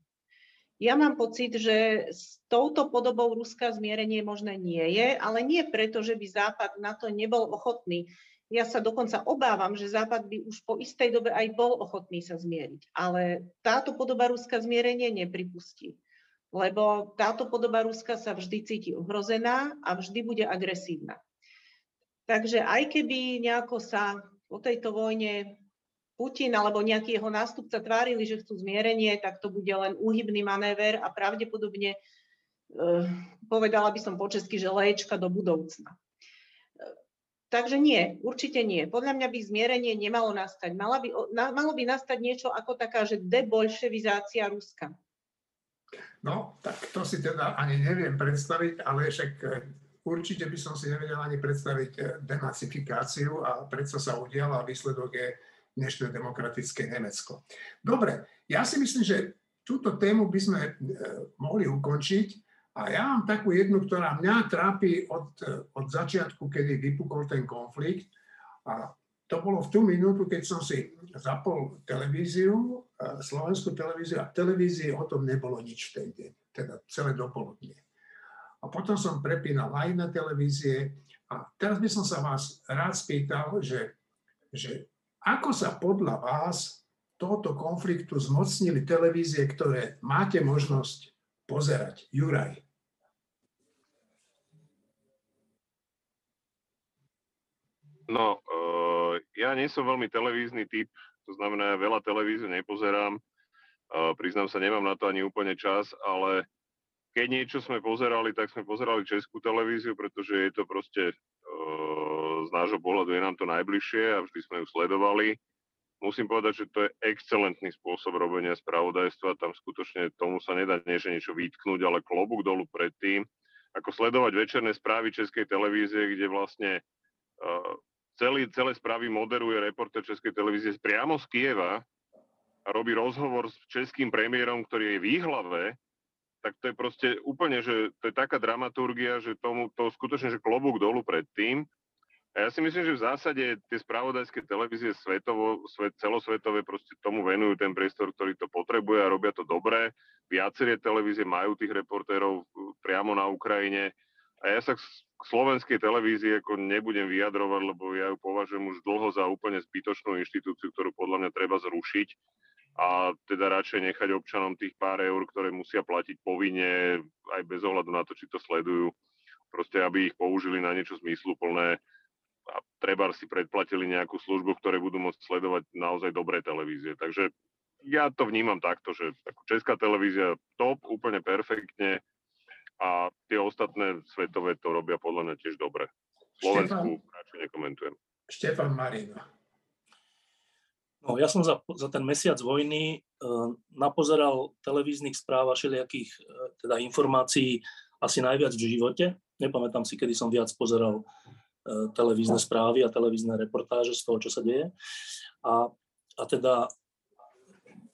Ja mám pocit, že s touto podobou Ruska zmierenie možné nie je, ale nie preto, že by Západ na to nebol ochotný. Ja sa dokonca obávam, že Západ by už po istej dobe aj bol ochotný sa zmieriť. Ale táto podoba Ruska zmierenie nepripustí. Lebo táto podoba Ruska sa vždy cíti ohrozená a vždy bude agresívna. Takže aj keby nejako sa po tejto vojne Putin alebo nejaký jeho nástupca tvárili, že chcú zmierenie, tak to bude len úhybný manéver a pravdepodobne, eh, povedala by som po česky, že léčka do budoucna. Takže nie, určite nie. Podľa mňa by zmierenie nemalo nastať. Malo by, malo by nastať niečo ako taká, že debolševizácia Ruska. No, tak to si teda ani neviem predstaviť, ale však eh, určite by som si nevedel ani predstaviť eh, denacifikáciu a predsa sa udiala a výsledok je dnešné demokratické Nemecko. Dobre, ja si myslím, že túto tému by sme e, mohli ukončiť a ja mám takú jednu, ktorá mňa trápi od, od začiatku, kedy vypukol ten konflikt a to bolo v tú minútu, keď som si zapol televíziu, e, slovenskú televíziu a televízii o tom nebolo nič v ten deň, teda celé dopoludnie. A potom som prepínal aj na televízie a teraz by som sa vás rád spýtal, že, že ako sa podľa vás tohoto konfliktu zmocnili televízie, ktoré máte možnosť pozerať? Juraj. No, uh, ja nie som veľmi televízny typ, to znamená, ja veľa televízie nepozerám. Uh, priznám sa, nemám na to ani úplne čas, ale keď niečo sme pozerali, tak sme pozerali českú televíziu, pretože je to proste z nášho pohľadu je nám to najbližšie a vždy sme ju sledovali. Musím povedať, že to je excelentný spôsob robenia spravodajstva. Tam skutočne tomu sa nedá nie, že niečo vytknúť, ale klobúk dolu pred tým, ako sledovať večerné správy Českej televízie, kde vlastne celý, celé správy moderuje reporter Českej televízie priamo z Kieva a robí rozhovor s českým premiérom, ktorý je v výhlave, tak to je proste úplne, že to je taká dramaturgia, že tomu to skutočne, že klobúk dolu pred tým. A ja si myslím, že v zásade tie spravodajské televízie svetovo, svet, celosvetové proste tomu venujú ten priestor, ktorý to potrebuje a robia to dobre. Viaceré televízie majú tých reportérov priamo na Ukrajine. A ja sa slovenskej televízii ako nebudem vyjadrovať, lebo ja ju považujem už dlho za úplne zbytočnú inštitúciu, ktorú podľa mňa treba zrušiť a teda radšej nechať občanom tých pár eur, ktoré musia platiť povinne, aj bez ohľadu na to, či to sledujú, proste aby ich použili na niečo zmysluplné a treba si predplatili nejakú službu, ktoré budú môcť sledovať naozaj dobré televízie. Takže ja to vnímam takto, že česká televízia top, úplne perfektne a tie ostatné svetové to robia podľa mňa tiež dobre. Slovensku radšej nekomentujem. Štefan Marino. No, ja som za, za ten mesiac vojny uh, napozeral televíznych správ a všelijakých uh, teda informácií asi najviac v živote. Nepamätám si, kedy som viac pozeral E, televízne správy a televízne reportáže z toho, čo sa deje. A, a teda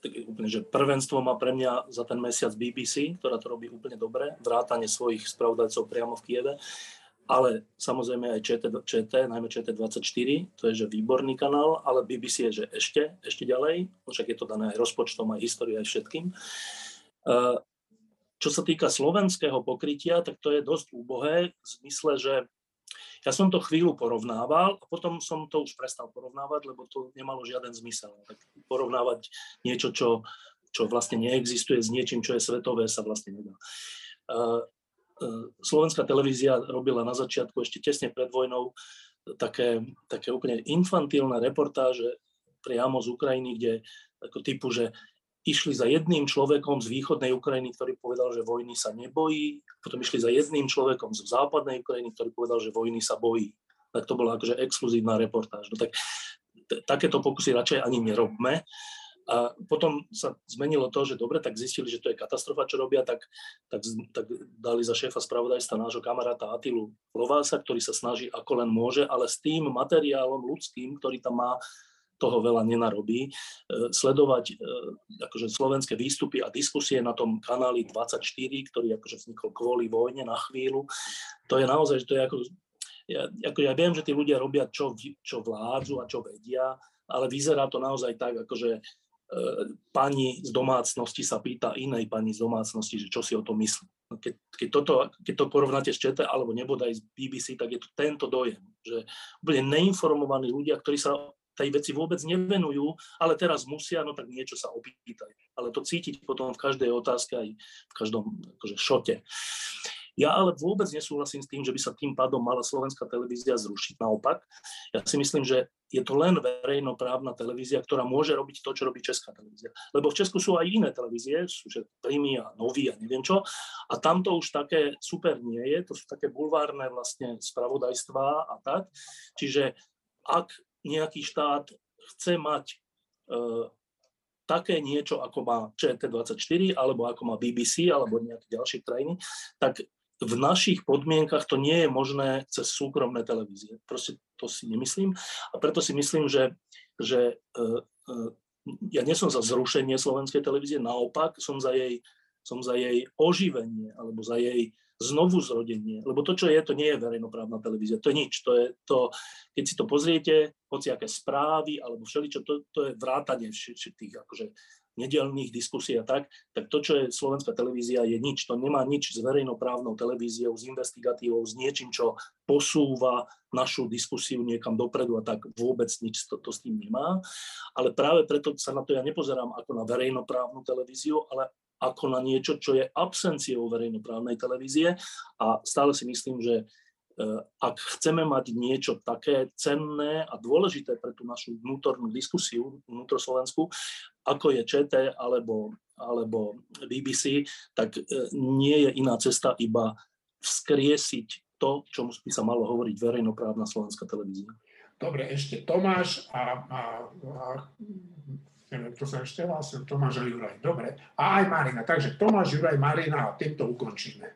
tak úplne, že prvenstvo má pre mňa za ten mesiac BBC, ktorá to robí úplne dobre, vrátanie svojich spravodajcov priamo v Kieve, ale samozrejme aj ČT, ČT najmä ČT24, to je že výborný kanál, ale BBC je že ešte, ešte ďalej, však je to dané aj rozpočtom, aj históriou, aj všetkým. E, čo sa týka slovenského pokrytia, tak to je dosť úbohé v zmysle, že ja som to chvíľu porovnával a potom som to už prestal porovnávať, lebo to nemalo žiaden zmysel. Tak porovnávať niečo, čo, čo vlastne neexistuje s niečím, čo je svetové, sa vlastne nedá. Slovenská televízia robila na začiatku, ešte tesne pred vojnou, také, také úplne infantilné reportáže priamo z Ukrajiny, kde ako typu, že išli za jedným človekom z východnej Ukrajiny, ktorý povedal, že vojny sa nebojí, potom išli za jedným človekom z západnej Ukrajiny, ktorý povedal, že vojny sa bojí. Tak to bola akože exkluzívna reportáž. No tak t- takéto pokusy radšej ani nerobme. A potom sa zmenilo to, že dobre, tak zistili, že to je katastrofa, čo robia, tak, tak, tak dali za šéfa spravodajstva nášho kamaráta Atilu Lovása, ktorý sa snaží ako len môže, ale s tým materiálom ľudským, ktorý tam má, toho veľa nenarobí. E, sledovať e, akože slovenské výstupy a diskusie na tom kanáli 24, ktorý akože vznikol kvôli vojne na chvíľu, to je naozaj, že to je ako, ja, ako ja viem, že tí ľudia robia, čo, čo vládzu a čo vedia, ale vyzerá to naozaj tak, akože pani z domácnosti sa pýta inej pani z domácnosti, že čo si o tom myslí. No keď, keď, toto, keď to porovnáte s ČT alebo nebodaj z BBC, tak je to tento dojem, že úplne neinformovaní ľudia, ktorí sa tej veci vôbec nevenujú, ale teraz musia, no tak niečo sa opýtať. Ale to cítiť potom v každej otázke aj v každom akože, šote. Ja ale vôbec nesúhlasím s tým, že by sa tým pádom mala slovenská televízia zrušiť. Naopak, ja si myslím, že je to len verejnoprávna televízia, ktorá môže robiť to, čo robí česká televízia. Lebo v Česku sú aj iné televízie, sú že prímy a noví a neviem čo. A tam to už také super nie je, to sú také bulvárne vlastne spravodajstvá a tak. Čiže ak nejaký štát chce mať e, také niečo, ako má ČT24, alebo ako má BBC, alebo nejaké ďalšie krajiny, tak v našich podmienkach to nie je možné cez súkromné televízie. Proste to si nemyslím. A preto si myslím, že, že uh, uh, ja nie som za zrušenie slovenskej televízie, naopak som za jej, som za jej oživenie alebo za jej znovu zrodenie. Lebo to, čo je, to nie je verejnoprávna televízia. To je nič. To je to, keď si to pozriete, hoci aké správy alebo všeličo, to, to je vrátanie všetkých akože nedelných diskusí a tak, tak to, čo je slovenská televízia, je nič. To nemá nič s verejnoprávnou televíziou, s investigatívou, s niečím, čo posúva našu diskusiu niekam dopredu a tak vôbec nič to, to s tým nemá. Ale práve preto sa na to ja nepozerám ako na verejnoprávnu televíziu, ale ako na niečo, čo je absenciou verejnoprávnej televízie a stále si myslím, že Eh, ak chceme mať niečo také cenné a dôležité pre tú našu vnútornú diskusiu, vnútroslovenskú, ako je ČT alebo, alebo BBC, tak eh, nie je iná cesta iba vzkriesiť to, čomu by sa malo hovoriť verejnoprávna slovenská televízia. Dobre, ešte Tomáš a, a, a to sa ešte hlásil, Tomáš a Juraj. Dobre, a aj Marina. Takže Tomáš, Juraj, Marina a týmto ukončíme.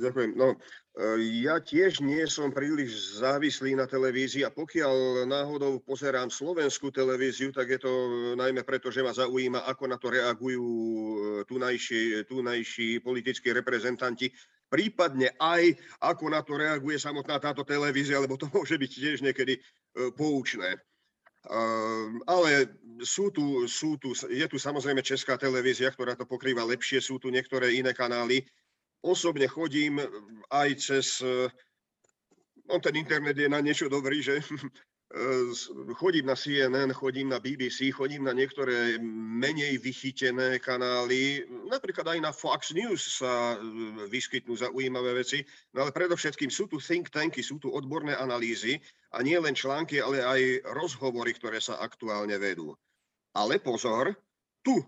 Ďakujem. No, ja tiež nie som príliš závislý na televízii a pokiaľ náhodou pozerám slovenskú televíziu, tak je to najmä preto, že ma zaujíma, ako na to reagujú tunajší, tunajší politickí reprezentanti, prípadne aj ako na to reaguje samotná táto televízia, lebo to (laughs) môže byť tiež niekedy poučné. Ale sú tu, sú tu, je tu samozrejme česká televízia, ktorá to pokrýva lepšie, sú tu niektoré iné kanály, osobne chodím aj cez... No ten internet je na niečo dobrý, že? (laughs) chodím na CNN, chodím na BBC, chodím na niektoré menej vychytené kanály. Napríklad aj na Fox News sa e, vyskytnú zaujímavé veci. No ale predovšetkým sú tu think tanky, sú tu odborné analýzy a nie len články, ale aj rozhovory, ktoré sa aktuálne vedú. Ale pozor, tu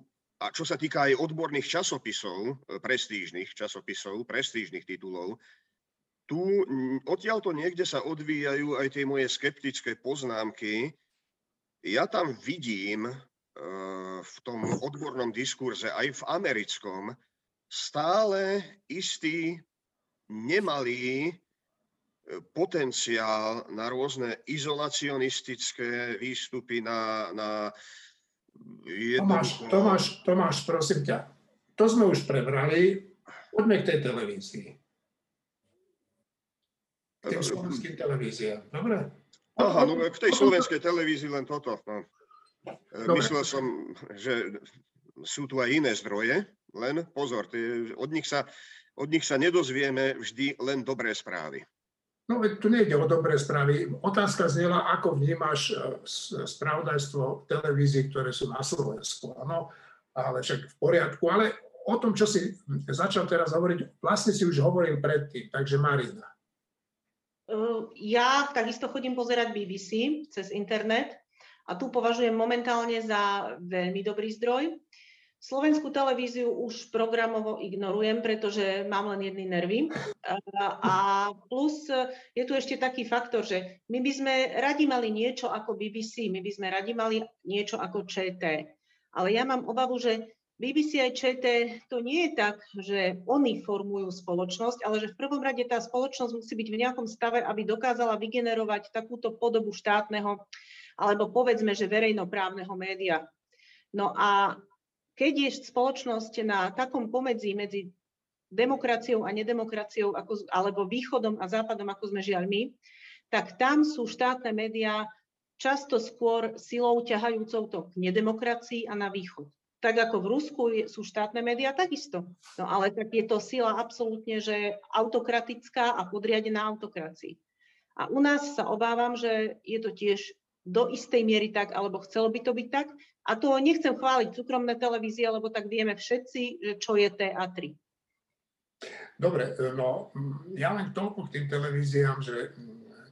a čo sa týka aj odborných časopisov, e, prestížnych časopisov, prestížnych titulov, tu odtiaľto niekde sa odvíjajú aj tie moje skeptické poznámky. Ja tam vidím e, v tom odbornom diskurze, aj v americkom, stále istý nemalý e, potenciál na rôzne izolacionistické výstupy, na, na Tomáš, Tomáš, Tomáš, prosím ťa, to sme už prebrali, poďme k tej televízii. K tým slovenským televíziám, dobre? Aha, no k tej slovenskej televízii len toto. No. Dobre. Myslel som, že sú tu aj iné zdroje, len pozor, od nich sa, od nich sa nedozvieme vždy len dobré správy. No veď tu nejde o dobré správy. Otázka znela, ako vnímaš e, spravodajstvo televízií, ktoré sú na Slovensku. Áno, ale však v poriadku. Ale o tom, čo si začal teraz hovoriť, vlastne si už hovoril predtým. Takže Marina. E, ja takisto chodím pozerať BBC cez internet a tu považujem momentálne za veľmi dobrý zdroj. Slovenskú televíziu už programovo ignorujem, pretože mám len jedny nervy. A plus je tu ešte taký faktor, že my by sme radi mali niečo ako BBC, my by sme radi mali niečo ako ČT. Ale ja mám obavu, že BBC aj ČT to nie je tak, že oni formujú spoločnosť, ale že v prvom rade tá spoločnosť musí byť v nejakom stave, aby dokázala vygenerovať takúto podobu štátneho alebo povedzme, že verejnoprávneho média. No a keď je spoločnosť na takom pomedzi medzi demokraciou a nedemokraciou, ako, alebo východom a západom, ako sme žiaľ my, tak tam sú štátne médiá často skôr silou ťahajúcou to k nedemokracii a na východ. Tak ako v Rusku sú štátne médiá takisto. No ale tak je to sila absolútne, že autokratická a podriadená autokracii. A u nás sa obávam, že je to tiež do istej miery tak, alebo chcelo by to byť tak. A to nechcem chváliť súkromné televízie, lebo tak vieme všetci, že čo je TA3. Dobre, no ja len toľko k tým televíziám, že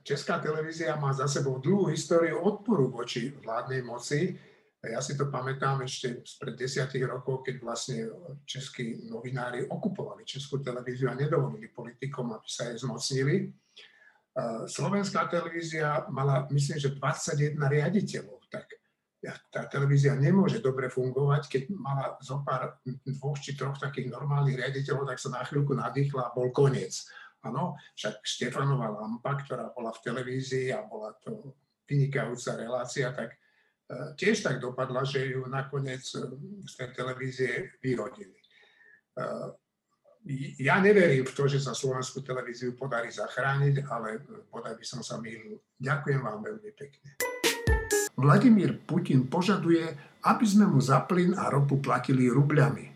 Česká televízia má za sebou dlhú históriu odporu voči vládnej moci. Ja si to pamätám ešte spred desiatich rokov, keď vlastne českí novinári okupovali Českú televíziu a nedovolili politikom, aby sa jej zmocnili. Slovenská televízia mala, myslím, že 21 riaditeľov, tak tá televízia nemôže dobre fungovať, keď mala zo pár dvoch či troch takých normálnych riaditeľov, tak sa na chvíľku nadýchla a bol koniec. Áno, však Štefanová lampa, ktorá bola v televízii a bola to vynikajúca relácia, tak tiež tak dopadla, že ju nakoniec e, z tej televízie vyhodili. E, ja neverím v to, že sa slovenskú televíziu podarí zachrániť, ale podaj by som sa mýlil. Ďakujem vám veľmi pekne. Vladimír Putin požaduje, aby sme mu za plyn a ropu platili rubľami.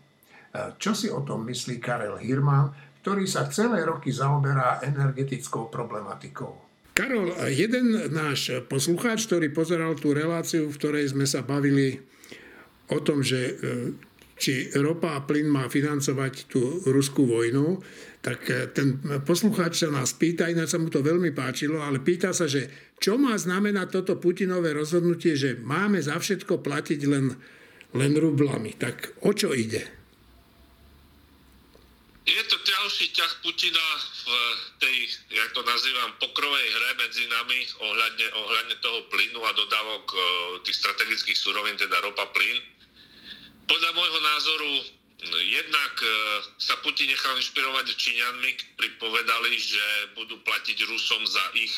Čo si o tom myslí Karel Hirman, ktorý sa celé roky zaoberá energetickou problematikou? Karol, jeden náš poslucháč, ktorý pozeral tú reláciu, v ktorej sme sa bavili o tom, že e, či ropa a plyn má financovať tú ruskú vojnu, tak eh, ten poslucháč sa nás pýta, ináč sa mu to veľmi páčilo, ale pýta sa, že čo má znamenať toto Putinové rozhodnutie, že máme za všetko platiť len, len rublami. Tak o čo ide? Je to ďalší ťah Putina v tej, jak to nazývam, pokrovej hre medzi nami ohľadne, ohľadne toho plynu a dodávok eh, tých strategických surovín, teda ropa, plyn. Podľa môjho názoru jednak e, sa Putin nechal inšpirovať Číňanmi, ktorí povedali, že budú platiť Rusom za ich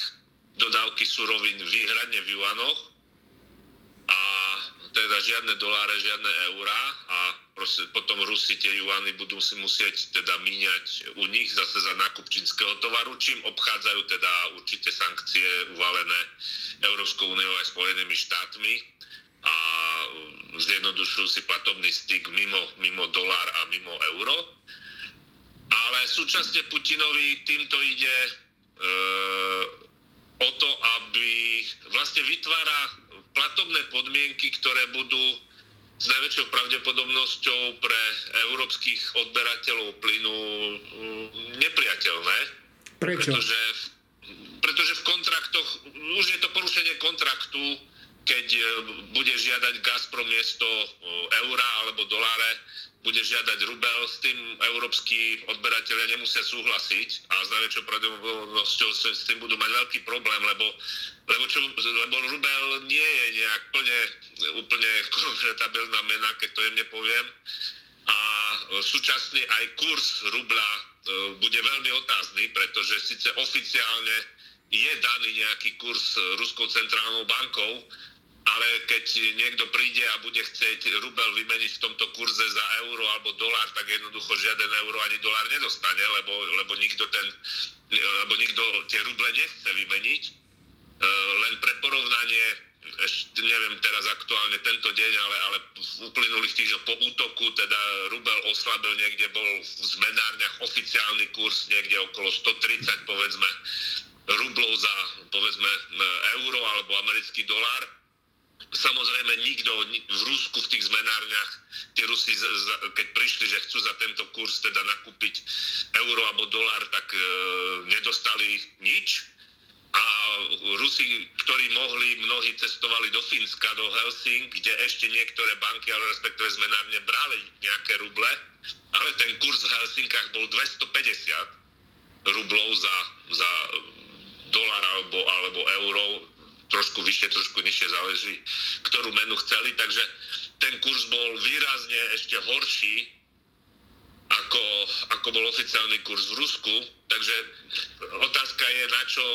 dodávky surovín výhradne v juanoch a teda žiadne doláre, žiadne eurá a proste, potom Rusi tie juany budú si musieť teda míňať u nich zase za nákup čínskeho tovaru, čím obchádzajú teda určité sankcie uvalené Európskou úniou aj Spojenými štátmi a zjednodušujú si platobný styk mimo, mimo dolár a mimo euro. Ale súčasne Putinovi týmto ide e, o to, aby vlastne vytvára platobné podmienky, ktoré budú s najväčšou pravdepodobnosťou pre európskych odberateľov plynu mm, nepriateľné. Prečo? Pretože, pretože v kontraktoch, už je to porušenie kontraktu, keď e, bude žiadať Gazprom miesto e, eura alebo doláre, bude žiadať rubel, s tým európsky odberatelia nemusia súhlasiť a s najväčšou pravdepodobnosťou s tým budú mať veľký problém, lebo, lebo, čo, lebo rubel nie je nejak plne, úplne konvertabilná mena, keď to jemne poviem. A súčasne aj kurz rubla e, bude veľmi otázny, pretože síce oficiálne je daný nejaký kurz Ruskou centrálnou bankou, ale keď niekto príde a bude chcieť rubel vymeniť v tomto kurze za euro alebo dolár, tak jednoducho žiaden euro ani dolár nedostane, lebo, lebo, nikto, ten, lebo nikto tie ruble nechce vymeniť. E, len pre porovnanie, ešte neviem teraz aktuálne tento deň, ale, ale v uplynulých týždňoch po útoku, teda rubel oslabil niekde, bol v zmenárniach oficiálny kurz niekde okolo 130 povedzme rublov za povedzme euro alebo americký dolár Samozrejme nikto v Rusku v tých zmenárniach, tí Rusi, keď prišli, že chcú za tento kurz teda nakúpiť euro alebo dolár, tak e, nedostali nič. A Rusi, ktorí mohli, mnohí cestovali do Fínska, do Helsing, kde ešte niektoré banky, ale respektíve zmenárne brali nejaké ruble, ale ten kurz v Helsinkách bol 250 rublov za, za dolar alebo, alebo euro trošku vyššie, trošku nižšie, záleží, ktorú menu chceli, takže ten kurz bol výrazne ešte horší, ako, ako bol oficiálny kurz v Rusku. Takže otázka je, na čo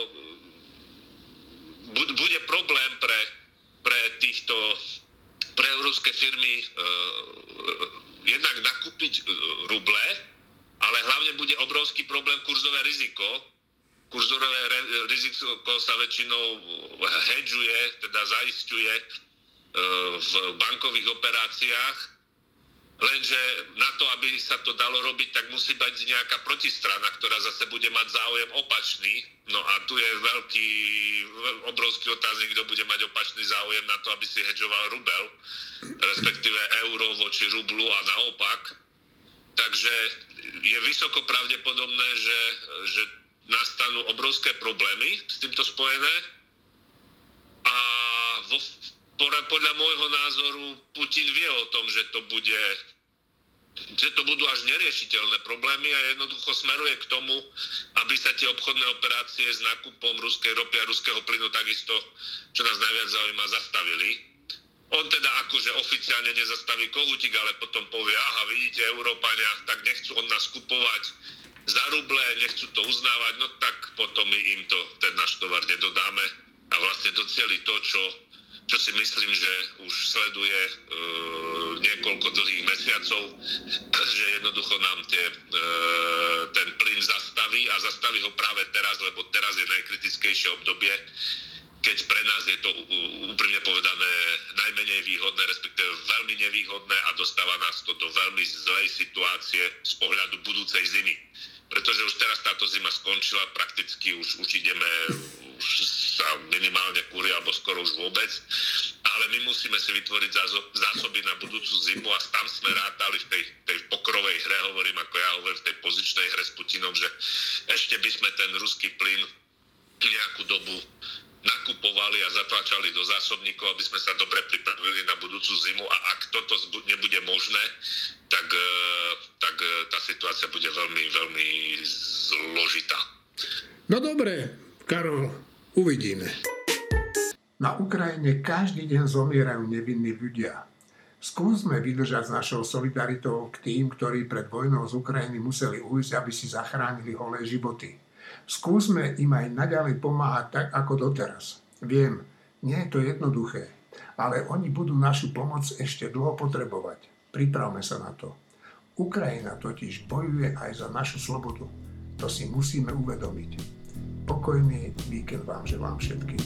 bude problém pre, pre týchto pre európske firmy uh, jednak nakúpiť uh, ruble, ale hlavne bude obrovský problém kurzové riziko, kurzorové riziko sa väčšinou hedžuje, teda zaistuje e, v bankových operáciách, lenže na to, aby sa to dalo robiť, tak musí byť nejaká protistrana, ktorá zase bude mať záujem opačný. No a tu je veľký, obrovský otáznik, kto bude mať opačný záujem na to, aby si hedžoval rubel, respektíve euro voči rublu a naopak. Takže je vysoko pravdepodobné, že, že nastanú obrovské problémy s týmto spojené. A vo, podľa môjho názoru Putin vie o tom, že to bude že to budú až neriešiteľné problémy a jednoducho smeruje k tomu, aby sa tie obchodné operácie s nákupom ruskej ropy a ruského plynu takisto, čo nás najviac zaujíma, zastavili. On teda akože oficiálne nezastaví kohutík, ale potom povie, aha, vidíte, Európania, tak nechcú od nás kupovať za ruble, nechcú to uznávať, no tak potom my im to, ten náš tovar nedodáme a vlastne docieli to, čo, čo si myslím, že už sleduje e, niekoľko dlhých mesiacov, (clears throat) že jednoducho nám tie, e, ten plyn zastaví a zastaví ho práve teraz, lebo teraz je najkritickejšie obdobie, keď pre nás je to úprimne povedané najmenej výhodné, respektíve veľmi nevýhodné a dostáva nás to do veľmi zlej situácie z pohľadu budúcej zimy pretože už teraz táto zima skončila, prakticky už, už ideme, už sa minimálne kúri, alebo skoro už vôbec, ale my musíme si vytvoriť zásoby na budúcu zimu a tam sme rátali v tej, tej pokrovej hre, hovorím ako ja hovorím, v tej pozičnej hre s Putinom, že ešte by sme ten ruský plyn nejakú dobu nakupovali a zatlačali do zásobníkov, aby sme sa dobre pripravili na budúcu zimu a ak toto nebude možné, tak, e, tak e, tá situácia bude veľmi, veľmi zložitá. No dobre, Karol, uvidíme. Na Ukrajine každý deň zomierajú nevinní ľudia. Skúsme vydržať s našou solidaritou k tým, ktorí pred vojnou z Ukrajiny museli ujsť, aby si zachránili holé životy. Skúsme im aj naďalej pomáhať tak, ako doteraz. Viem, nie je to jednoduché, ale oni budú našu pomoc ešte dlho potrebovať. Pripravme sa na to. Ukrajina totiž bojuje aj za našu slobodu. To si musíme uvedomiť. Pokojný víkend vám želám všetkým.